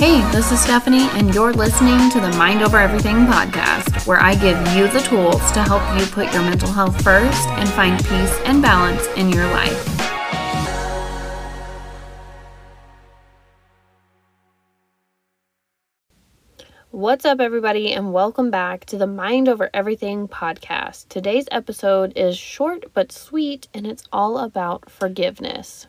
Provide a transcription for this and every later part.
Hey, this is Stephanie, and you're listening to the Mind Over Everything podcast, where I give you the tools to help you put your mental health first and find peace and balance in your life. What's up, everybody, and welcome back to the Mind Over Everything podcast. Today's episode is short but sweet, and it's all about forgiveness.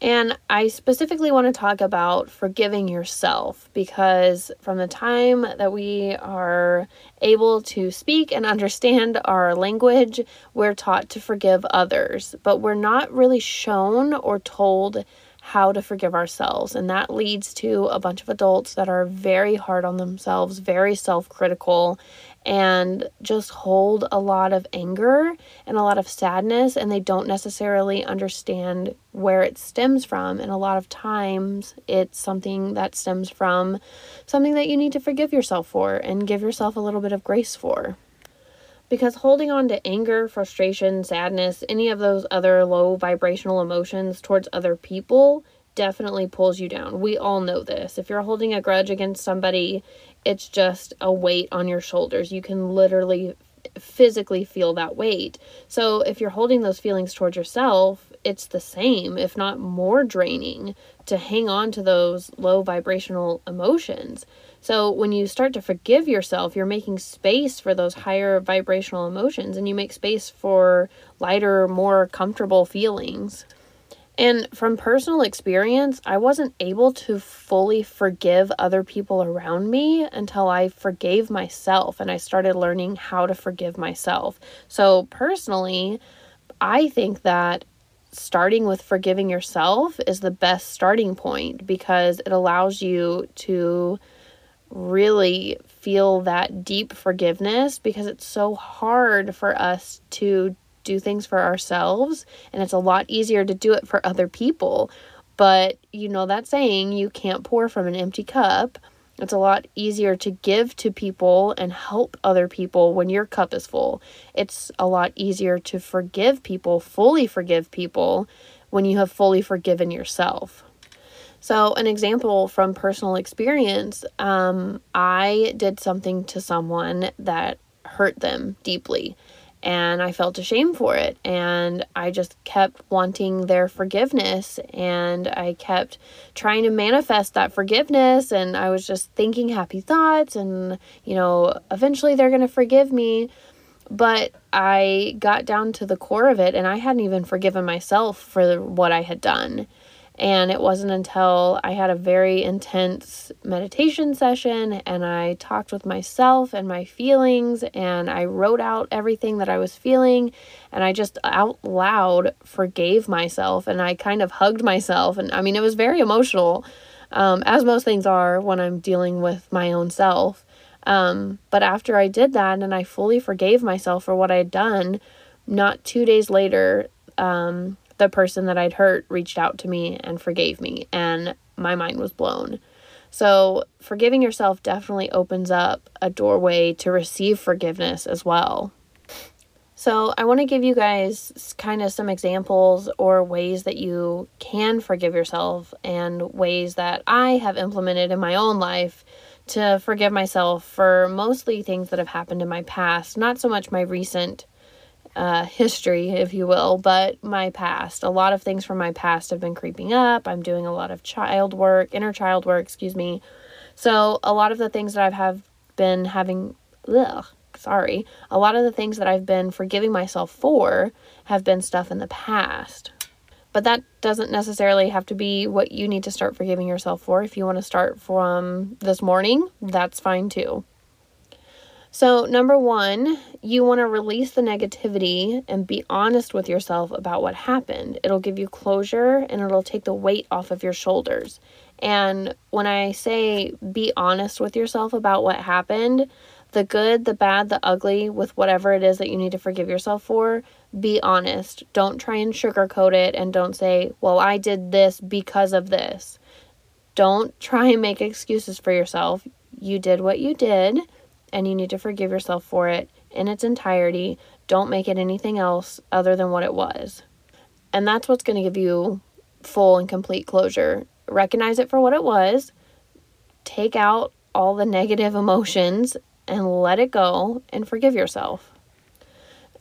And I specifically want to talk about forgiving yourself because from the time that we are able to speak and understand our language, we're taught to forgive others, but we're not really shown or told how to forgive ourselves. And that leads to a bunch of adults that are very hard on themselves, very self critical, and just hold a lot of anger and a lot of sadness, and they don't necessarily understand where it stems from. And a lot of times, it's something that stems from something that you need to forgive yourself for and give yourself a little bit of grace for. Because holding on to anger, frustration, sadness, any of those other low vibrational emotions towards other people definitely pulls you down. We all know this. If you're holding a grudge against somebody, it's just a weight on your shoulders. You can literally physically feel that weight. So if you're holding those feelings towards yourself, it's the same, if not more draining, to hang on to those low vibrational emotions. So when you start to forgive yourself, you're making space for those higher vibrational emotions and you make space for lighter, more comfortable feelings. And from personal experience, I wasn't able to fully forgive other people around me until I forgave myself and I started learning how to forgive myself. So, personally, I think that starting with forgiving yourself is the best starting point because it allows you to really feel that deep forgiveness because it's so hard for us to do things for ourselves and it's a lot easier to do it for other people. But you know that saying, you can't pour from an empty cup. It's a lot easier to give to people and help other people when your cup is full. It's a lot easier to forgive people, fully forgive people, when you have fully forgiven yourself. So, an example from personal experience um, I did something to someone that hurt them deeply and I felt ashamed for it. And I just kept wanting their forgiveness and I kept trying to manifest that forgiveness. And I was just thinking happy thoughts and, you know, eventually they're going to forgive me. But I got down to the core of it and I hadn't even forgiven myself for what I had done. And it wasn't until I had a very intense meditation session and I talked with myself and my feelings and I wrote out everything that I was feeling and I just out loud forgave myself and I kind of hugged myself. And I mean, it was very emotional, um, as most things are when I'm dealing with my own self. Um, but after I did that and I fully forgave myself for what I had done, not two days later, um, the person that I'd hurt reached out to me and forgave me, and my mind was blown. So, forgiving yourself definitely opens up a doorway to receive forgiveness as well. So, I want to give you guys kind of some examples or ways that you can forgive yourself and ways that I have implemented in my own life to forgive myself for mostly things that have happened in my past, not so much my recent uh, history, if you will, but my past. A lot of things from my past have been creeping up. I'm doing a lot of child work, inner child work, excuse me. So, a lot of the things that I've have been having, ugh, sorry, a lot of the things that I've been forgiving myself for have been stuff in the past. But that doesn't necessarily have to be what you need to start forgiving yourself for. If you want to start from this morning, that's fine too. So, number one, you want to release the negativity and be honest with yourself about what happened. It'll give you closure and it'll take the weight off of your shoulders. And when I say be honest with yourself about what happened, the good, the bad, the ugly, with whatever it is that you need to forgive yourself for, be honest. Don't try and sugarcoat it and don't say, well, I did this because of this. Don't try and make excuses for yourself. You did what you did and you need to forgive yourself for it in its entirety. Don't make it anything else other than what it was. And that's what's going to give you full and complete closure. Recognize it for what it was, take out all the negative emotions and let it go and forgive yourself.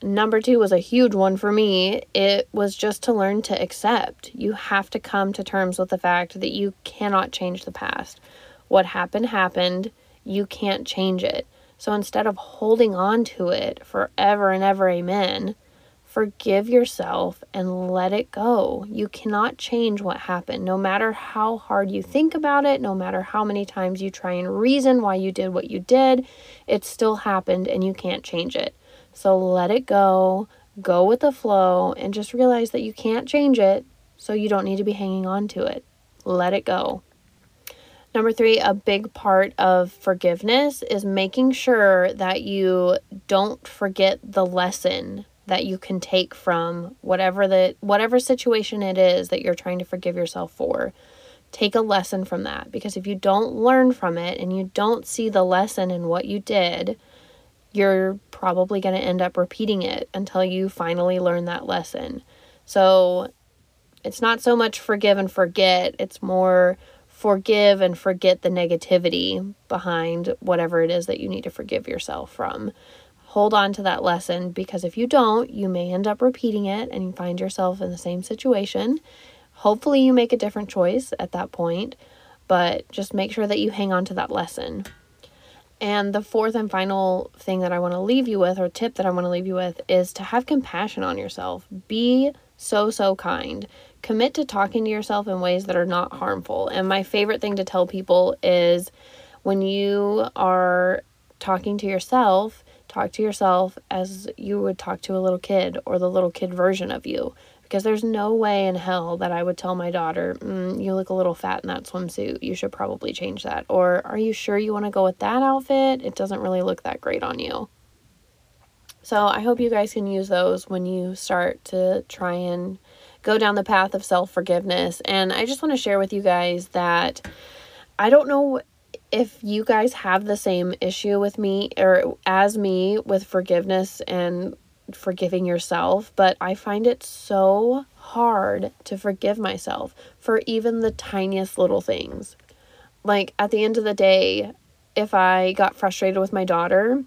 Number two was a huge one for me. It was just to learn to accept. You have to come to terms with the fact that you cannot change the past. What happened, happened. You can't change it. So instead of holding on to it forever and ever, amen, forgive yourself and let it go. You cannot change what happened. No matter how hard you think about it, no matter how many times you try and reason why you did what you did, it still happened and you can't change it. So let it go, go with the flow, and just realize that you can't change it, so you don't need to be hanging on to it. Let it go. Number three, a big part of forgiveness is making sure that you don't forget the lesson that you can take from whatever the whatever situation it is that you're trying to forgive yourself for. Take a lesson from that because if you don't learn from it and you don't see the lesson in what you did, you're probably going to end up repeating it until you finally learn that lesson. So it's not so much forgive and forget, it's more forgive and forget the negativity behind whatever it is that you need to forgive yourself from. Hold on to that lesson because if you don't, you may end up repeating it and you find yourself in the same situation. Hopefully, you make a different choice at that point, but just make sure that you hang on to that lesson. And the fourth and final thing that I want to leave you with, or tip that I want to leave you with, is to have compassion on yourself. Be so, so kind. Commit to talking to yourself in ways that are not harmful. And my favorite thing to tell people is when you are talking to yourself, talk to yourself as you would talk to a little kid or the little kid version of you because there's no way in hell that I would tell my daughter, mm, you look a little fat in that swimsuit. You should probably change that. Or, are you sure you want to go with that outfit? It doesn't really look that great on you. So, I hope you guys can use those when you start to try and go down the path of self forgiveness. And I just want to share with you guys that I don't know if you guys have the same issue with me or as me with forgiveness and forgiving yourself, but I find it so hard to forgive myself for even the tiniest little things. Like at the end of the day, if I got frustrated with my daughter,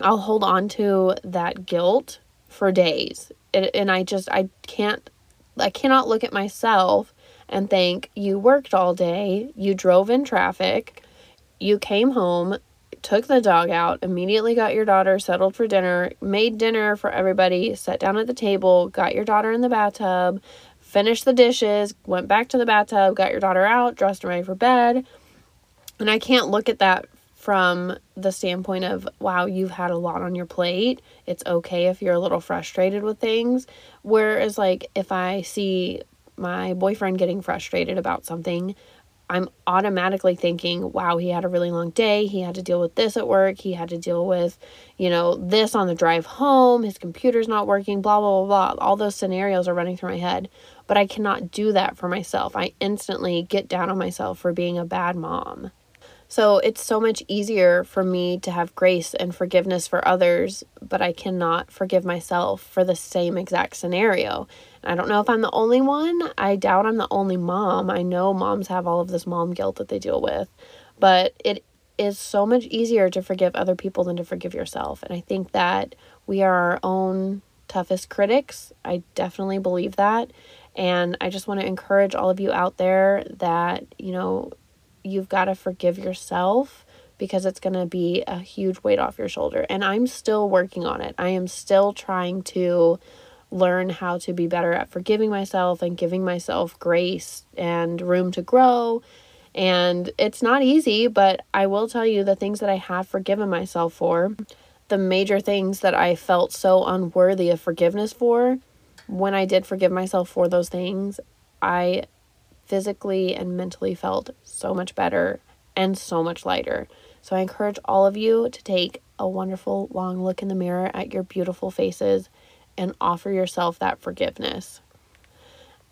I'll hold on to that guilt for days. It, and I just I can't I cannot look at myself and think you worked all day, you drove in traffic, you came home, took the dog out, immediately got your daughter settled for dinner, made dinner for everybody, sat down at the table, got your daughter in the bathtub, finished the dishes, went back to the bathtub, got your daughter out, dressed and ready for bed. And I can't look at that from the standpoint of, wow, you've had a lot on your plate. It's okay if you're a little frustrated with things. Whereas, like, if I see my boyfriend getting frustrated about something, I'm automatically thinking, wow, he had a really long day. He had to deal with this at work. He had to deal with, you know, this on the drive home. His computer's not working, blah, blah, blah, blah. All those scenarios are running through my head. But I cannot do that for myself. I instantly get down on myself for being a bad mom. So it's so much easier for me to have grace and forgiveness for others, but I cannot forgive myself for the same exact scenario. I don't know if I'm the only one. I doubt I'm the only mom. I know moms have all of this mom guilt that they deal with, but it is so much easier to forgive other people than to forgive yourself. And I think that we are our own toughest critics. I definitely believe that. And I just want to encourage all of you out there that, you know, you've got to forgive yourself because it's going to be a huge weight off your shoulder. And I'm still working on it. I am still trying to learn how to be better at forgiving myself and giving myself grace and room to grow. And it's not easy, but I will tell you the things that I have forgiven myself for, the major things that I felt so unworthy of forgiveness for, when I did forgive myself for those things, I physically and mentally felt so much better and so much lighter. So I encourage all of you to take a wonderful long look in the mirror at your beautiful faces and offer yourself that forgiveness.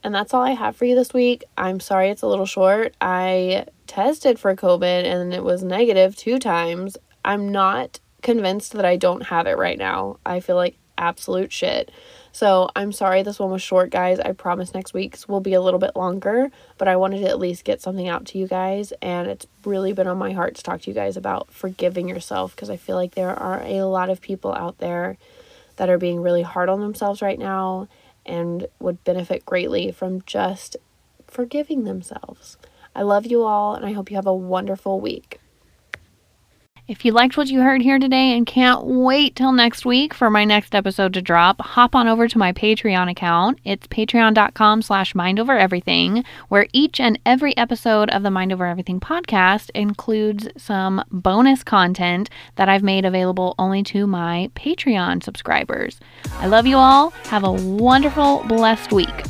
And that's all I have for you this week. I'm sorry it's a little short. I tested for COVID and it was negative two times. I'm not convinced that I don't have it right now. I feel like absolute shit. So I'm sorry this one was short, guys. I promise next week's will be a little bit longer, but I wanted to at least get something out to you guys. And it's really been on my heart to talk to you guys about forgiving yourself because I feel like there are a lot of people out there that are being really hard on themselves right now and would benefit greatly from just forgiving themselves. I love you all, and I hope you have a wonderful week. If you liked what you heard here today and can't wait till next week for my next episode to drop, hop on over to my Patreon account. It's patreon.com slash mindovereverything, where each and every episode of the Mind Over Everything podcast includes some bonus content that I've made available only to my Patreon subscribers. I love you all. Have a wonderful, blessed week.